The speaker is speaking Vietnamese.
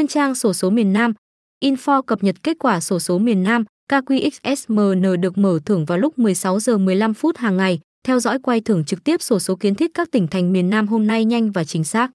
chuyên trang sổ số miền Nam. Info cập nhật kết quả sổ số miền Nam, KQXSMN được mở thưởng vào lúc 16 giờ 15 phút hàng ngày. Theo dõi quay thưởng trực tiếp sổ số kiến thiết các tỉnh thành miền Nam hôm nay nhanh và chính xác.